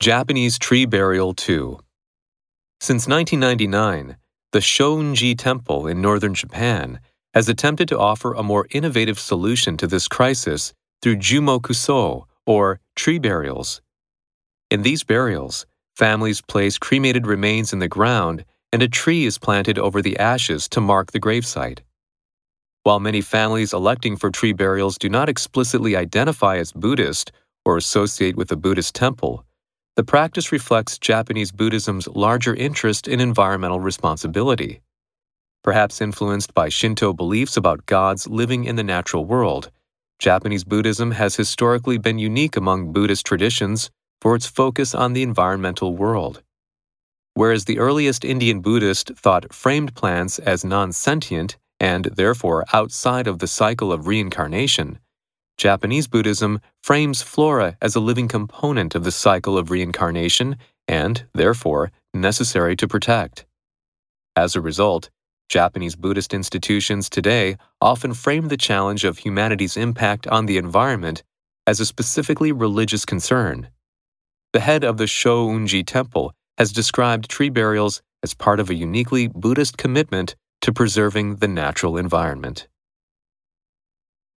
Japanese Tree Burial 2 Since 1999, the Shounji Temple in northern Japan has attempted to offer a more innovative solution to this crisis through Jumokuso, or tree burials. In these burials, families place cremated remains in the ground and a tree is planted over the ashes to mark the gravesite. While many families electing for tree burials do not explicitly identify as Buddhist or associate with a Buddhist temple, the practice reflects Japanese Buddhism's larger interest in environmental responsibility. Perhaps influenced by Shinto beliefs about gods living in the natural world, Japanese Buddhism has historically been unique among Buddhist traditions for its focus on the environmental world. Whereas the earliest Indian Buddhist thought framed plants as non sentient and therefore outside of the cycle of reincarnation, Japanese Buddhism frames flora as a living component of the cycle of reincarnation and, therefore, necessary to protect. As a result, Japanese Buddhist institutions today often frame the challenge of humanity's impact on the environment as a specifically religious concern. The head of the Shounji Temple has described tree burials as part of a uniquely Buddhist commitment to preserving the natural environment.